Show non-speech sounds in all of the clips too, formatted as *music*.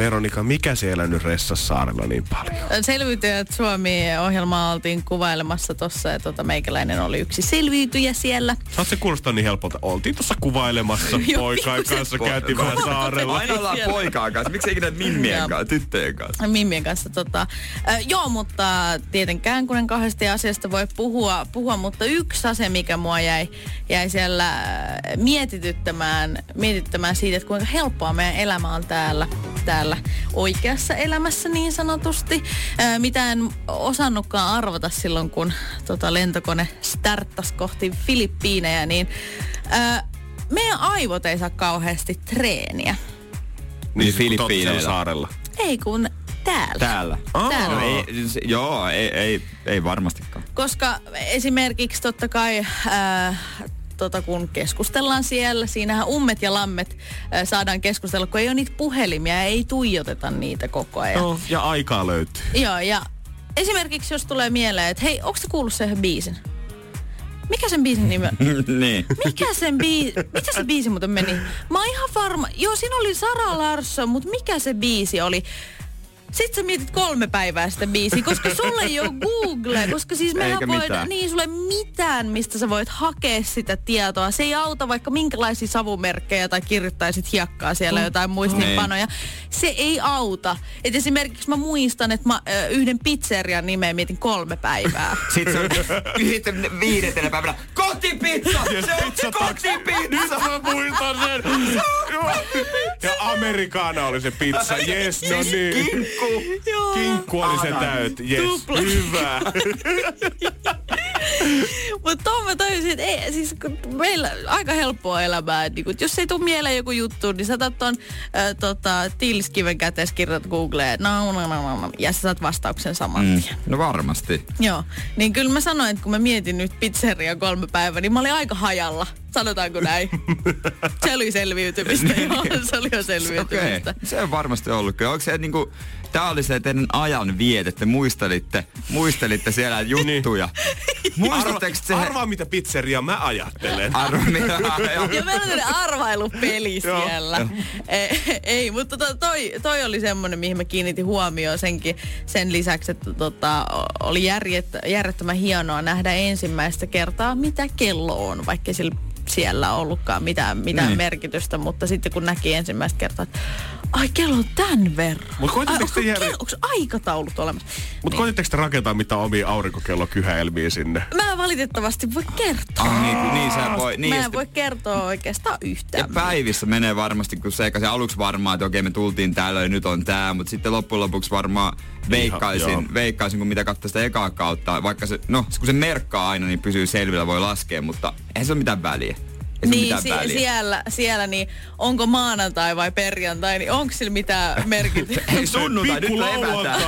Veronika, mikä siellä nyt Ressassaarella niin paljon? Selviytyjät Suomi-ohjelmaa oltiin kuvailemassa tossa ja tota, meikäläinen oli yksi selviytyjä siellä. Saat se kuulostaa niin helpolta. Oltiin tuossa kuvailemassa *laughs* Joo, poikaan kanssa, käytiin vähän saarella. Aina ollaan poikaan kanssa. Miksi ikinä mimmien kanssa, tyttöjen kanssa? Mimmien kanssa. Tota. Ö, joo, mutta tietenkään kun en kahdesti asiasta voi puhua, puhua, mutta yksi asia, mikä mua jäi, jäi siellä äh, mietityttämään, mietityttämään siitä, että kuinka helppoa meidän elämä on täällä, täällä oikeassa elämässä niin sanotusti. Ö, mitä en osannutkaan arvata silloin, kun tota, lentokone starttasi kohti Filippiinejä, niin ö, meidän aivot ei saa kauheasti treeniä. Niin, Filippiineillä. Filippiineillä. saarella. Ei kun täällä. Täällä. Täällä. No, ei, se- joo, ei, ei, ei varmastikaan. Koska esimerkiksi totta kai, ää, tota, kun keskustellaan siellä, siinähän ummet ja lammet ää, saadaan keskustella, kun ei ole niitä puhelimia ja ei tuijoteta niitä koko ajan. Joo, ja aikaa löytyy. Joo, ja esimerkiksi jos tulee mieleen, että hei, onko kuullut sen biisin? Mikä sen biisin nimi on? *laughs* niin. Mikä sen biisi, mitä se biisi muuten meni? Mä oon ihan varma, joo siinä oli Sara Larsson, mutta mikä se biisi oli? Sitten sä mietit kolme päivää sitä biisiä, koska sulle ei ole Google, koska siis mehän Eikä voidaan, mitään. niin sulle ei mitään, mistä sä voit hakea sitä tietoa. Se ei auta vaikka minkälaisia savumerkkejä tai kirjoittaisit hiekkaa siellä jotain muistinpanoja. Se ei auta. Et esimerkiksi mä muistan, että mä ö, yhden pizzerian nimeä mietin kolme päivää. *laughs* Sitten se sitten viidentenä päivänä, kotipizza! Se on se kotipizza! Mä muistan sen. Joo. ja amerikaana oli se pizza. Yes, no niin. Kinkku! Joo. Kinkku oli se täyt. Yes, hyvä. *laughs* Mutta tuon mä tajusin, että ei, siis kun meillä aika helppoa elämää. Niin kun, jos ei tule mieleen joku juttu, niin sä otat ton äh, tota, Tilskiven kätees, kirjoitat Googleen, no, no, no, no, no, ja sä saat vastauksen saman Mm, tien. no varmasti. Joo, niin kyllä mä sanoin, että kun mä mietin nyt pizzeria kolme päivää, niin mä olin aika hajalla. Sanotaanko näin? *laughs* Se oli selviytymistä, joo, se oli jo selviytymistä. se on varmasti ollut. Kyllä. Onko se niinku, tää oli se teidän ajan viet, että muistelitte, muistelitte siellä juttuja. *laughs* Muistatteko se? Arvaa, mitä pizzeria mä ajattelen. Arvo, *laughs* mitä? Ja meillä on tämmöinen arvailupeli siellä. ei, ei, mutta to, toi, toi oli semmoinen, mihin mä kiinnitin huomioon senkin, sen lisäksi, että tota, oli järjet, järjettömän hienoa nähdä ensimmäistä kertaa, mitä kello on, vaikka sillä siellä ollutkaan mitään, mitään Niin. merkitystä, mutta sitten kun näki ensimmäistä kertaa, että ai kello on tämän verran. Mut koititteko Ai, te onko, jäädä- kello, onko aikataulut olemassa? Mutta koetitteko te rakentaa mitään omia aurinkokellokyhäelmiä sinne? Mä en valitettavasti voi kertoa. Ah, niin, niin sä voi. Niin, Mä en voi kertoa oikeastaan yhtään. Ja päivissä menee varmasti, kun sekaisin aluksi varmaan, että okei me tultiin täällä ja nyt on tää, mutta sitten loppujen lopuksi varmaan veikkaisin, joo. veikkaisin kun mitä katsoo sitä ekaa kautta, vaikka se, no kun se merkkaa aina, niin pysyy selvillä, voi laskea, mutta ei se ole mitään väliä. Ei Niin, mitään si- väliä. siellä, siellä, niin onko maanantai vai perjantai, niin onko sillä mitään merkitystä? *laughs* Ei sunnuntai, nyt levätään.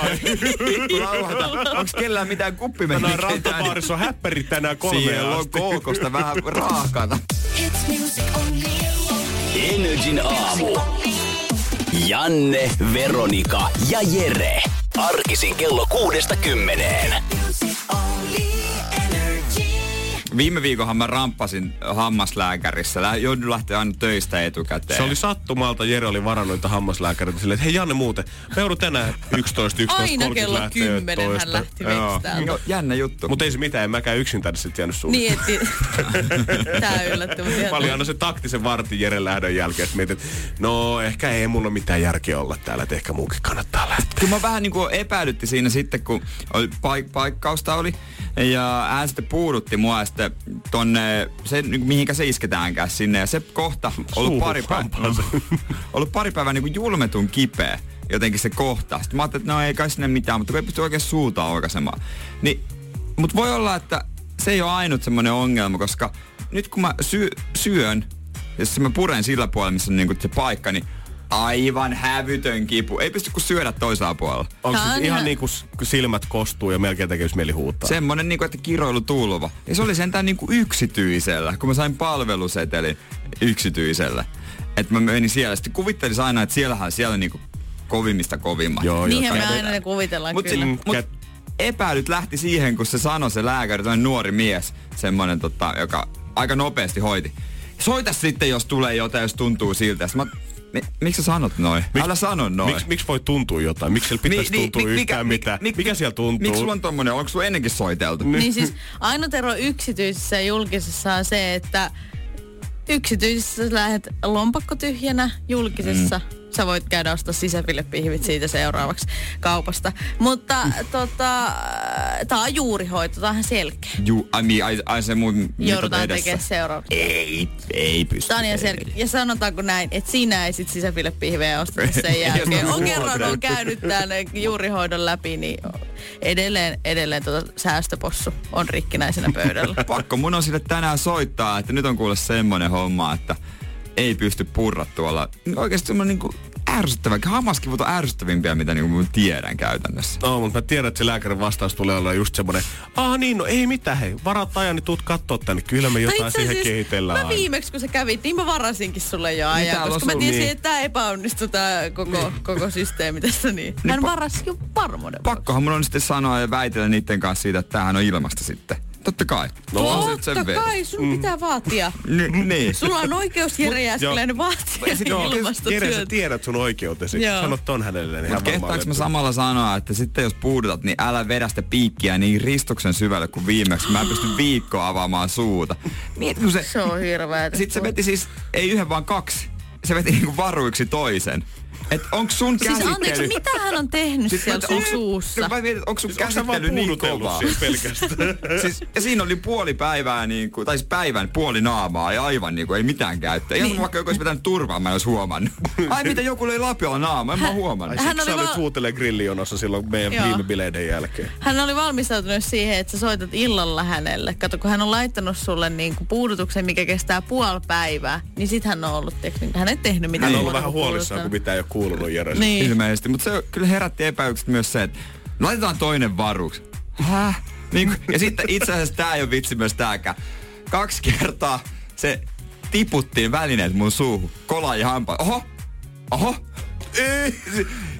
Onks kellään mitään Tänään kuppimerkkejä? rantabaarissa on häppärit tänään kolmeen Siellä on asti. koukosta vähän raakana. Energin aamu. Janne, Veronika ja Jere. Arkisin kello kuudesta kymmeneen. Viime viikonhan mä ramppasin hammaslääkärissä. Lä- Joudun lähteä aina töistä etukäteen. Se oli sattumalta, Jere oli varannut niitä hammaslääkäreitä silleen, että hei Janne muuten, me joudun tänään 11, 11, Aina kello 10 hän lähti Joo. jännä juttu. Mutta ei se mitään, en mäkään yksin tänne sitten jäänyt sulle. Niin, etti... *laughs* Tää olin aina sen taktisen vartin Jeren lähdön jälkeen, että mietin, että no ehkä ei mulla ole mitään järkeä olla täällä, että ehkä munkin kannattaa lähteä. Kyllä mä vähän niinku epäilytti siinä sitten, kun oli paik- paikkausta oli. Ja hän sitten puudutti mua sitten tonne, se, mihinkä se isketäänkään sinne. Ja se kohta ollut Suuhun pari, päivää, *laughs* ollut pari päivää niinku julmetun kipeä. jotenkin se kohta. Sitten mä ajattelin, että no ei kai sinne mitään, mutta kun ei pysty oikein suuta aukaisemaan. Niin, mutta voi olla, että se ei ole ainut semmoinen ongelma, koska nyt kun mä sy- syön, jos mä puren sillä puolella, missä on niinku se paikka, niin aivan hävytön kipu. Ei pysty kuin syödä toisella puolella. Onko on ihan ihan- niinku s- kun silmät kostuu ja melkein tekisi mieli huutaa? Semmonen niinku, että kiroilu tulva. Ja se oli sentään niinku yksityisellä, kun mä sain palvelusetelin yksityisellä. Että mä menin siellä. Sitten kuvittelin aina, että siellähän siellä niinku kovimmista kovimmat. Joo, joo. Niinhän me aina ne kuvitellaan Mut, kyllä. si- mut Kät- epäilyt lähti siihen, kun se sanoi se lääkäri, tämmöinen nuori mies, semmoinen, tota, joka aika nopeasti hoiti. Soita sitten, jos tulee jotain, jos tuntuu siltä. Sitten mä, mi, miksi sä sanot noin? Mik- Älä sano noin. Miksi miks voi tuntua jotain? Miksi siellä pitäisi tuntua mi- yhtään mitään? mikä siellä tuntuu? Miksi sulla on tommonen, onko sulla ennenkin soiteltu? Niin siis ainut ero yksityisessä ja julkisessa on se, että yksityisessä sä lähdet lompakko tyhjänä, julkisessa mm. Sä voit käydä ostaa sisäfilepihvit siitä seuraavaksi kaupasta. Mutta tota, tää on juurihoito, tää on selkeä. Ju, ai, niin, ai, ai se mun Joudutaan tekemään seuraavaksi. Ei, ei pysty. Tää on ihan selkeä. Ja sanotaanko näin, että sinä *laughs* ei sit sisäfilepihvejä osteta sen jälkeen. On kerran on käynyt tänne juurihoidon läpi, niin edelleen, edelleen tota säästöpossu on rikkinäisenä pöydällä. *laughs* Pakko mun on sille tänään soittaa, että nyt on kuule semmonen homma, että ei pysty purra tuolla. Oikeesti semmonen niinku ärsyttävä. Hammaskivut on ärsyttävimpiä, mitä niinku mä tiedän käytännössä. No, mutta mä tiedän, että se lääkärin vastaus tulee olla just semmonen, ah niin, no ei mitään, hei, varat ajan, niin tuut kattoo tänne. Kyllä me No jotain itse siihen asiassa kehitellään. Mä viimeksi, kun sä kävit, niin mä varasinkin sulle jo ajan, täällä koska on mä sun- tiesin, niin. että tää epäonnistui tää koko, koko systeemi tässä. Niin. Hän pa- varasi jo varmuuden. Pakkohan mun on sitten sanoa ja väitellä niiden kanssa siitä, että tämähän on ilmasta sitten. Totta kai. No. Sen Totta verran. kai, sun pitää vaatia. *laughs* Ni, niin. Sulla on oikeus Jere Jääskeläinen vaatia Joo, Jere, sä tiedät sun oikeutesi. Joo. Sanot ton hänelle. Niin Mutta kehtaanko mä samalla sanoa, että sitten jos puudutat, niin älä vedä sitä piikkiä niin ristuksen syvälle kuin viimeksi. Mä en pysty *gasps* viikkoa avaamaan suuta. Mieti, kun se... Se on hirveetä. Sitten se veti siis, ei yhden vaan kaksi. Se veti niinku varuiksi toisen. Et onks sun Siis käsittely... anteeksi, mitä hän on tehnyt Siis siellä sun suussa? Mä mietin, onko sun Siis käsittely niin kovaa? siinä pelkästään? *laughs* siis, ja siinä oli puoli päivää, niin kuin, tai siis päivän puoli naamaa ja aivan niin kuin, ei mitään käyttöä. Ihan niin. vaikka joku olisi vetänyt turvaa, mä en olisi huomannut. *laughs* Ai mitä joku löi lapiolla naama, en mä huomannut. Hän Siksi oli sä olit vaan- huutelee grillijonossa silloin meidän Joo. viime bileiden jälkeen. Hän oli valmistautunut siihen, että sä soitat illalla hänelle. Kato, kun hän on laittanut sulle niin kuin puudutuksen, mikä kestää puoli päivää, niin sit hän on ollut tekniikka. Hän ei tehnyt mitään Hän on ollut vähän huolissaan, kun ei ole kuulunut Jere. Niin. Ilmeisesti, mutta se kyllä herätti epäilykset myös se, että laitetaan toinen varuksi. Häh? Niin kuin, ja sitten itse asiassa tää ei ole vitsi myös tääkään. Kaksi kertaa se tiputtiin välineet mun suuhun. Kola ja hampa. Oho! Oho! Ei,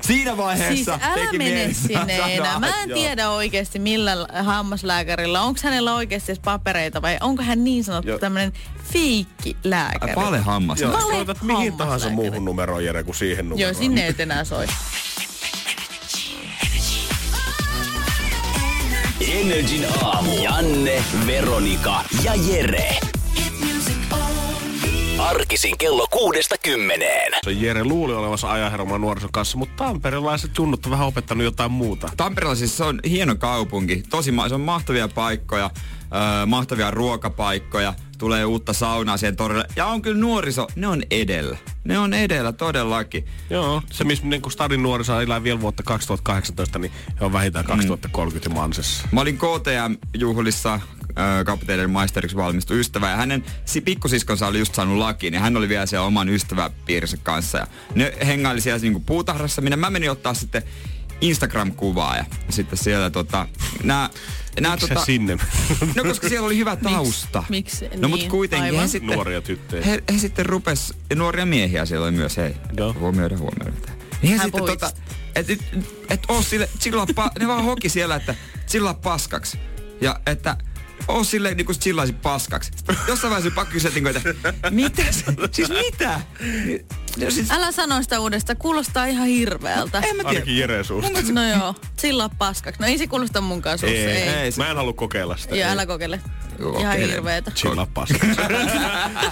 Siinä vaiheessa Siis älä teki mene sinne enää. Mä en joo. tiedä oikeasti millä hammaslääkärillä. Onko hänellä oikeasti edes papereita vai onko hän niin sanottu Joo. tämmöinen feikkilääkäri? Vale hammas. Joo, Vale soitat mihin tahansa muuhun numeroon, Jere, kuin siihen numeroon. Joo, sinne et enää soi. Energin aamu. Janne, Veronika ja Jere. Arkisin kello kuudesta kymmeneen. Se Jere luuli olevansa ajaherma nuorison kanssa, mutta tamperelaiset junnut on vähän opettanut jotain muuta. Tampereella siis se on hieno kaupunki. Tosi ma- se on mahtavia paikkoja, öö, mahtavia ruokapaikkoja. Tulee uutta saunaa siihen torille. Ja on kyllä nuoriso, ne on edellä. Ne on edellä todellakin. Joo, se missä niin kun Stadin nuoriso elää vielä vuotta 2018, niin he on vähintään 2030 mm. mansessa. Mä olin KTM-juhlissa kapteiden maisteriksi valmistu ystävä ja hänen si- pikkusiskonsa oli just saanut lakiin ja hän oli vielä siellä oman ystäväpiirinsä kanssa ja ne hengaili siellä niinku puutarhassa, minne mä menin ottaa sitten Instagram-kuvaa ja sitten siellä tota, nää, nää tota, sinne? *laughs* No koska siellä oli hyvä tausta. Miksi No mut niin? kuitenkin Aivan. he sitten, Nuoria tyttöjä. he, he sitten rupes, ja nuoria miehiä siellä oli myös, hei, Joo. huomioida, huomioida. Niin he Hän sitten tota, et, et, et oo sille, pa, ne vaan hoki siellä, että chillaa paskaksi. Ja että oo silleen niinku chillaisi paskaksi. Jossain vaiheessa pakko kysyä, niinku, että *laughs* mitä se, siis mitä? No, siis, Älä sano sitä uudestaan, kuulostaa ihan hirveältä. en mä tiedä. Ainakin Jere suusta. No joo, sillä paskaksi. No ei se kuulosta munkaan suussa, ei. Ei, ei. Mä en halua kokeilla sitä. Ja Ei. älä kokeile. Joo, Ihan hirveetä. Chilla paska.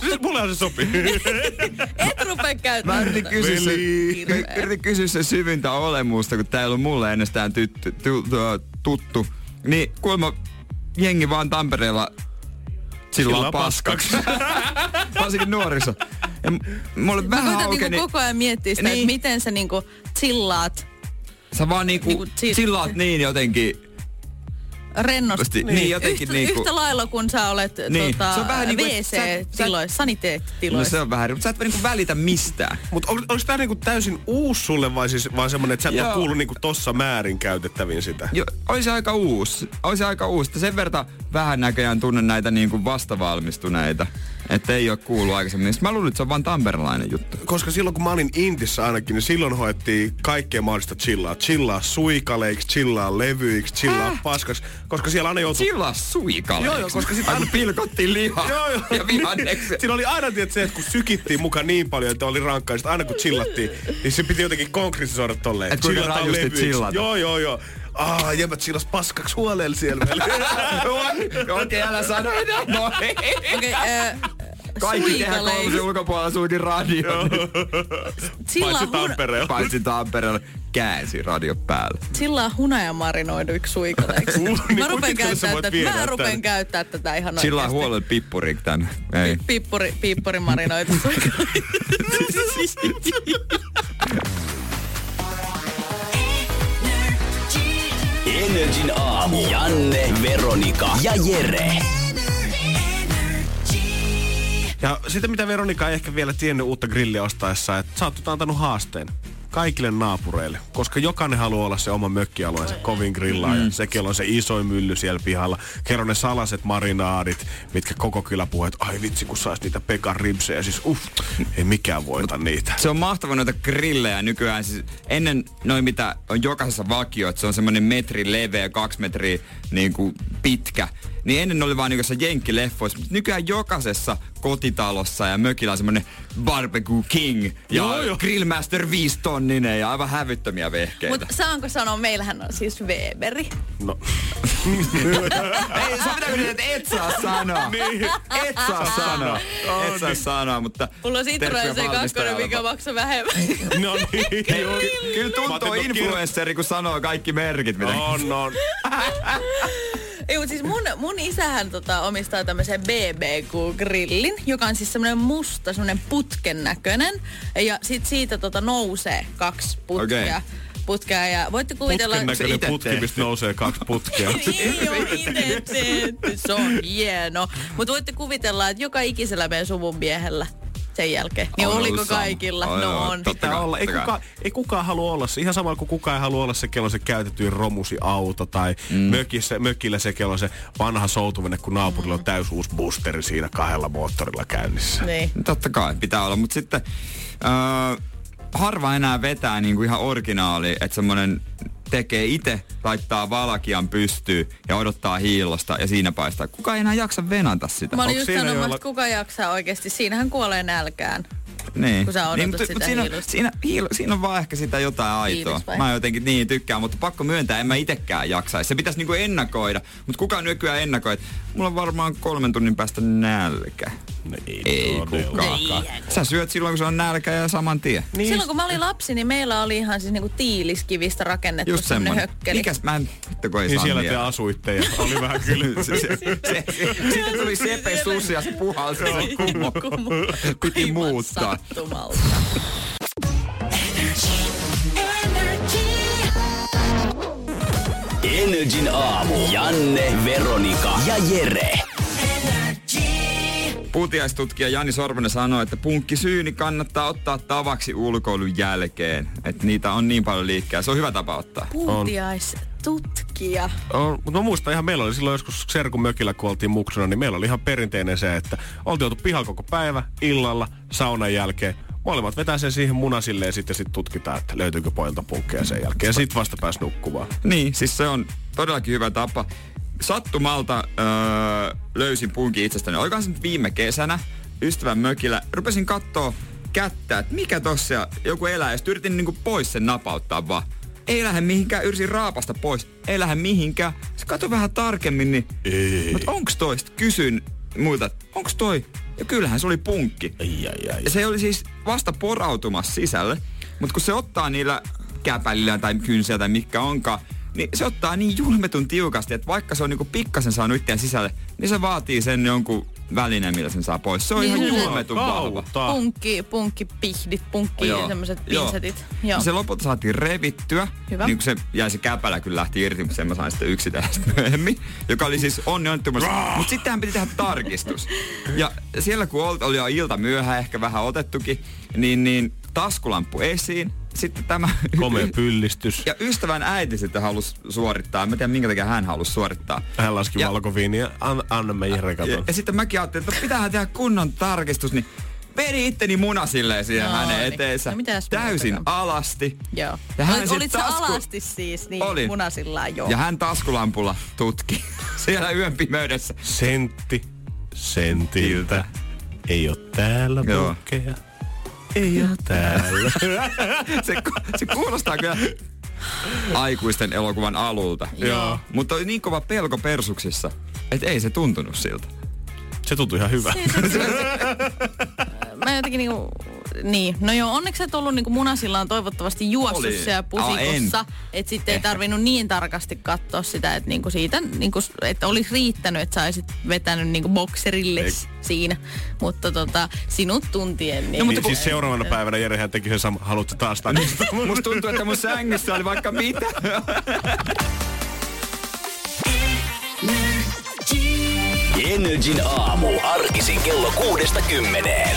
siis *laughs* mullehan se sopii. *laughs* Et rupea Mä käyttämään. yritin kysyä. Hirveä. yritin kysyä sen syvintä olemusta, kun tää ei ollut mulle ennestään tytty, tu, tu, tuttu. Niin kuulemma jengi vaan Tampereella sillä Chillaa paskaksi. *laughs* Varsinkin nuoriso. Ja mulle vähän Mä aukeni... niinku koko ajan miettiä sitä, Niin. että miten sä niinku chillaat Sä vaan niinku, Niinku sillaat niin jotenkin. rennosti. Niin, jotenkin yhtä, niinku- yhtä lailla kun sä olet Niin. tota, Se on vähän niinku, WC-tiloissa, No saniteettitiloissa. se on vähän, mutta sä et niinku välitä mistään. Mutta on, onko tämä niinku täysin uusi sulle vai siis vaan semmonen, että sä et Joo. ole kuullut niinku tossa määrin käytettäviin sitä? Jo, olisi aika uusi. Olisi aika uusi. Sen verran vähän näköjään tunnen näitä niinku vastavalmistuneita. Että ei ole kuullut aikaisemmin. Sitten Mä luulin, että se on vaan tamperelainen juttu. Koska silloin kun mä olin Intissä ainakin, niin silloin hoettiin kaikkea mahdollista chillaa. Chillaa suikaleiksi, chillaa levyiksi, chillaa paskaksi. Koska siellä aina joutuu... Sillä suikaleiksi. Joo, joo, koska sit Aina pilkottiin lihaa Joo, joo. ja vihanneksi. Siinä oli aina tietysti se, että kun sykittiin mukaan niin paljon, että oli rankkaa, niin aina kun chillattiin, niin se piti jotenkin konkretisoida tolleen. Et kuinka rajusti chillata. Joo, joo, joo. Aa, jäbät chillas paskaksi huolella siellä. *laughs* Okei, älä sano enää noin. Okei, äh, Kaikki tehdään suikaleiksi. kolmosen ulkopuolella suutin radio. Paitsi Tampereella. Paitsi Tampereella käänsi radio päälle. chillaa hunajamarinoiduiksi suikaleiksi. Uh, niin mä rupean kuinka sä voit käyttää tätä, mä rupean tän? käyttää tätä ihan Sillä on huolella pippuri tän. Ei. Pippuri, pippuri marinoitu suikaleiksi. Energin aamu. Janne, Veronika ja Jere. Ja sitten mitä Veronika ei ehkä vielä tiennyt uutta grilliä ostaessa, että sä oot antanut haasteen kaikille naapureille, koska jokainen haluaa olla se oma mökkialueensa kovin grillaa mm. ja sekin on se isoin mylly siellä pihalla. Kerro ne salaset marinaadit, mitkä koko kylä puhuu, että ai vitsi kun sais niitä pekan ripsejä, siis uff, ei mikään voita niitä. Se on mahtava noita grillejä nykyään. Siis ennen noin mitä on jokaisessa vakio, että se on semmoinen metri leveä, kaksi metriä niin kuin pitkä. Niin ennen ne oli vaan niinku jenkkileffoissa, mutta nykyään jokaisessa kotitalossa ja mökillä on semmonen barbecue king ja Joo, joo. grillmaster 5 tonninen ja aivan hävyttömiä vehkeitä. Mutta saanko sanoa, meillähän on siis Weberi. No, *laughs* Ei, sä pitää yrittää, että et saa sanoa. *laughs* Niin. Et saa sanoa. Et saa sanoa, mutta... Mulla on Citroen C2, valmistajalle. mikä maksaa vähemmän. *laughs* no niin. Hei, Kyllä tuntuu influenssari, kun sanoo kaikki merkit, mitä... On, on. Ei, mutta siis mun, mun isähän tota, omistaa tämmöisen BBQ-grillin, joka on siis semmoinen musta, semmoinen putken näköinen. Ja sit siitä tota, nousee kaksi putkea. Okei. putkea ja voitte kuvitella... Putken näköinen putki, mistä nousee kaksi putkea. *laughs* Ei ole itse tehty, se on hieno. Mutta voitte kuvitella, että joka ikisellä meidän suvun miehellä sen jälkeen. Niin On oliko sama. kaikilla? On, no on. on. Totta Pitää kai, olla. Ei, kuka, ei kukaan halua olla se. Ihan samalla kuin kukaan ei halua olla se, kello se käytetyin romusi auto tai mm. mökissä, mökillä se, kello se vanha soutuminen, kun naapurilla on täys uusi boosteri siinä kahdella moottorilla käynnissä. Niin. Totta kai pitää olla, mutta sitten äh, harva enää vetää niinku ihan originaali, että semmonen tekee itse, laittaa valakian pystyy ja odottaa hiilosta ja siinä paistaa. Kuka ei enää jaksa venata sitä? Mä olin Onks just sanomassa, että kuka jaksaa oikeasti. Siinähän kuolee nälkään. Niin. kun sä odotat niin, mutta, sitä mutta siinä, siinä, hiilo, siinä on vaan ehkä sitä jotain aitoa. Mä jotenkin niin tykkään, mutta pakko myöntää, en mä itekään jaksaisi. Se pitäisi niinku ennakoida, mutta kuka nykyään ennakoi, että mulla on varmaan kolmen tunnin päästä nälkä. Ei, Ei todellakaan. kukaan. Sä syöt silloin, kun se on nälkä ja saman tien. Niin. Silloin kun mä olin lapsi, niin meillä oli ihan siis niinku tiiliskivistä rakennettu Just semmonen semmonen. hökkeli. Mikäs mä en, vittu kun ei Niin siellä te asuitte ja oli vähän *laughs* kyllä. se, se, se, sitten tuli Sepe Susi ja se puhalsi se. Piti Aivan Sattumalta. Energin aamu. Janne, Veronika ja Jere. Puutiaistutkija Jani Sorvonen sanoi, että punkkisyyni kannattaa ottaa tavaksi ulkoilun jälkeen. Että niitä on niin paljon liikkeellä. Se on hyvä tapa ottaa. Puutiaistutkija. On, mutta mä muistan ihan, meillä oli silloin joskus Serkun mökillä, kun oltiin muksuna, niin meillä oli ihan perinteinen se, että oltiin oltu pihalla koko päivä, illalla, saunan jälkeen. Molemmat vetää sen siihen munasille ja sitten sit tutkitaan, että löytyykö pojilta punkkeja sen jälkeen. Ja sitten vasta pääs nukkumaan. Niin, siis se on todellakin hyvä tapa. Sattumalta öö, löysin punkin itsestäni. Olikohan se nyt viime kesänä ystävän mökillä. Rupesin kattoo kättä, että mikä tossa joku elää. Ja sitten yritin niinku pois sen napauttaa vaan. Ei lähde mihinkään, yritin raapasta pois. Ei lähde mihinkään. Se katsoi vähän tarkemmin, niin... Ei. Mutta onks toi? Sitten kysyin muilta, onks toi? Ja kyllähän se oli punkki. Ai, ai, ai. Ja se oli siis vasta porautumassa sisälle. Mutta kun se ottaa niillä käpälillä tai kynsillä tai mikä onkaan, niin se ottaa niin julmetun tiukasti, että vaikka se on niinku pikkasen saanut itseään sisälle, niin se vaatii sen jonkun väline, millä sen saa pois. Se on Niin, ihan juometun vahva. Kautta. Punkki, punkkipihdit, punkki ja semmoiset Joo. pinsetit. Joo. Se lopulta saatiin revittyä. Hyvä. Niin kun se jäi se käpälä kyllä lähti irti, mutta sen mä sain sitten yksitellä sitten myöhemmin. Joka oli siis onni onnettomasti. Mutta sittenhän piti tehdä tarkistus. Ja siellä kun oli, jo ilta myöhä, ehkä vähän otettukin, niin, niin taskulamppu esiin. Sitten tämä... Komea pyllistys. Ja ystävän äiti sitten halusi suorittaa. Mä en tiedä, minkä takia hän halusi suorittaa. Hän laski Ja- valkoviiniä. An, anna me Ja, ja sitten mäkin ajattelin, että no pitäähän tehdä kunnon tarkistus, niin veri itteni muna silleen siihen No hänen niin. eteensä. No täysin muutakaan? alasti. Joo. Ja hän Olit, olit sä tasku- alasti siis niin Olin. punasillaan joo. Ja hän taskulampulla tutki *laughs* siellä yön pimeydessä. Sentti sentiltä. Ei oo täällä Joo. Ei oo täällä. *laughs* Se, ku- se kuulostaa kyllä aikuisten elokuvan alulta. Joo. Mutta oli niin kova pelko persuksissa, että ei se tuntunut siltä. Se tuntui ihan hyvä. *laughs* Mä jotenkin niinku, niin. No joo, onneksi et ollut niinku munasillaan toivottavasti siellä Aa, pusikossa. että sitten ei tarvinnut niin tarkasti katsoa sitä, että niinku siitä, niinku, että olisi riittänyt, että saisit vetänyt niinku bokserille Ei. siinä. Mutta tota, sinut tuntien. Niin, Niin, siis seuraavana päivänä Jerehän teki sen sama. Haluatko taas tarkistaa? *laughs* Musta tuntuu, että mun sängyssä oli vaikka mitä. Energin aamu. Arkisin kello kuudesta kymmeneen.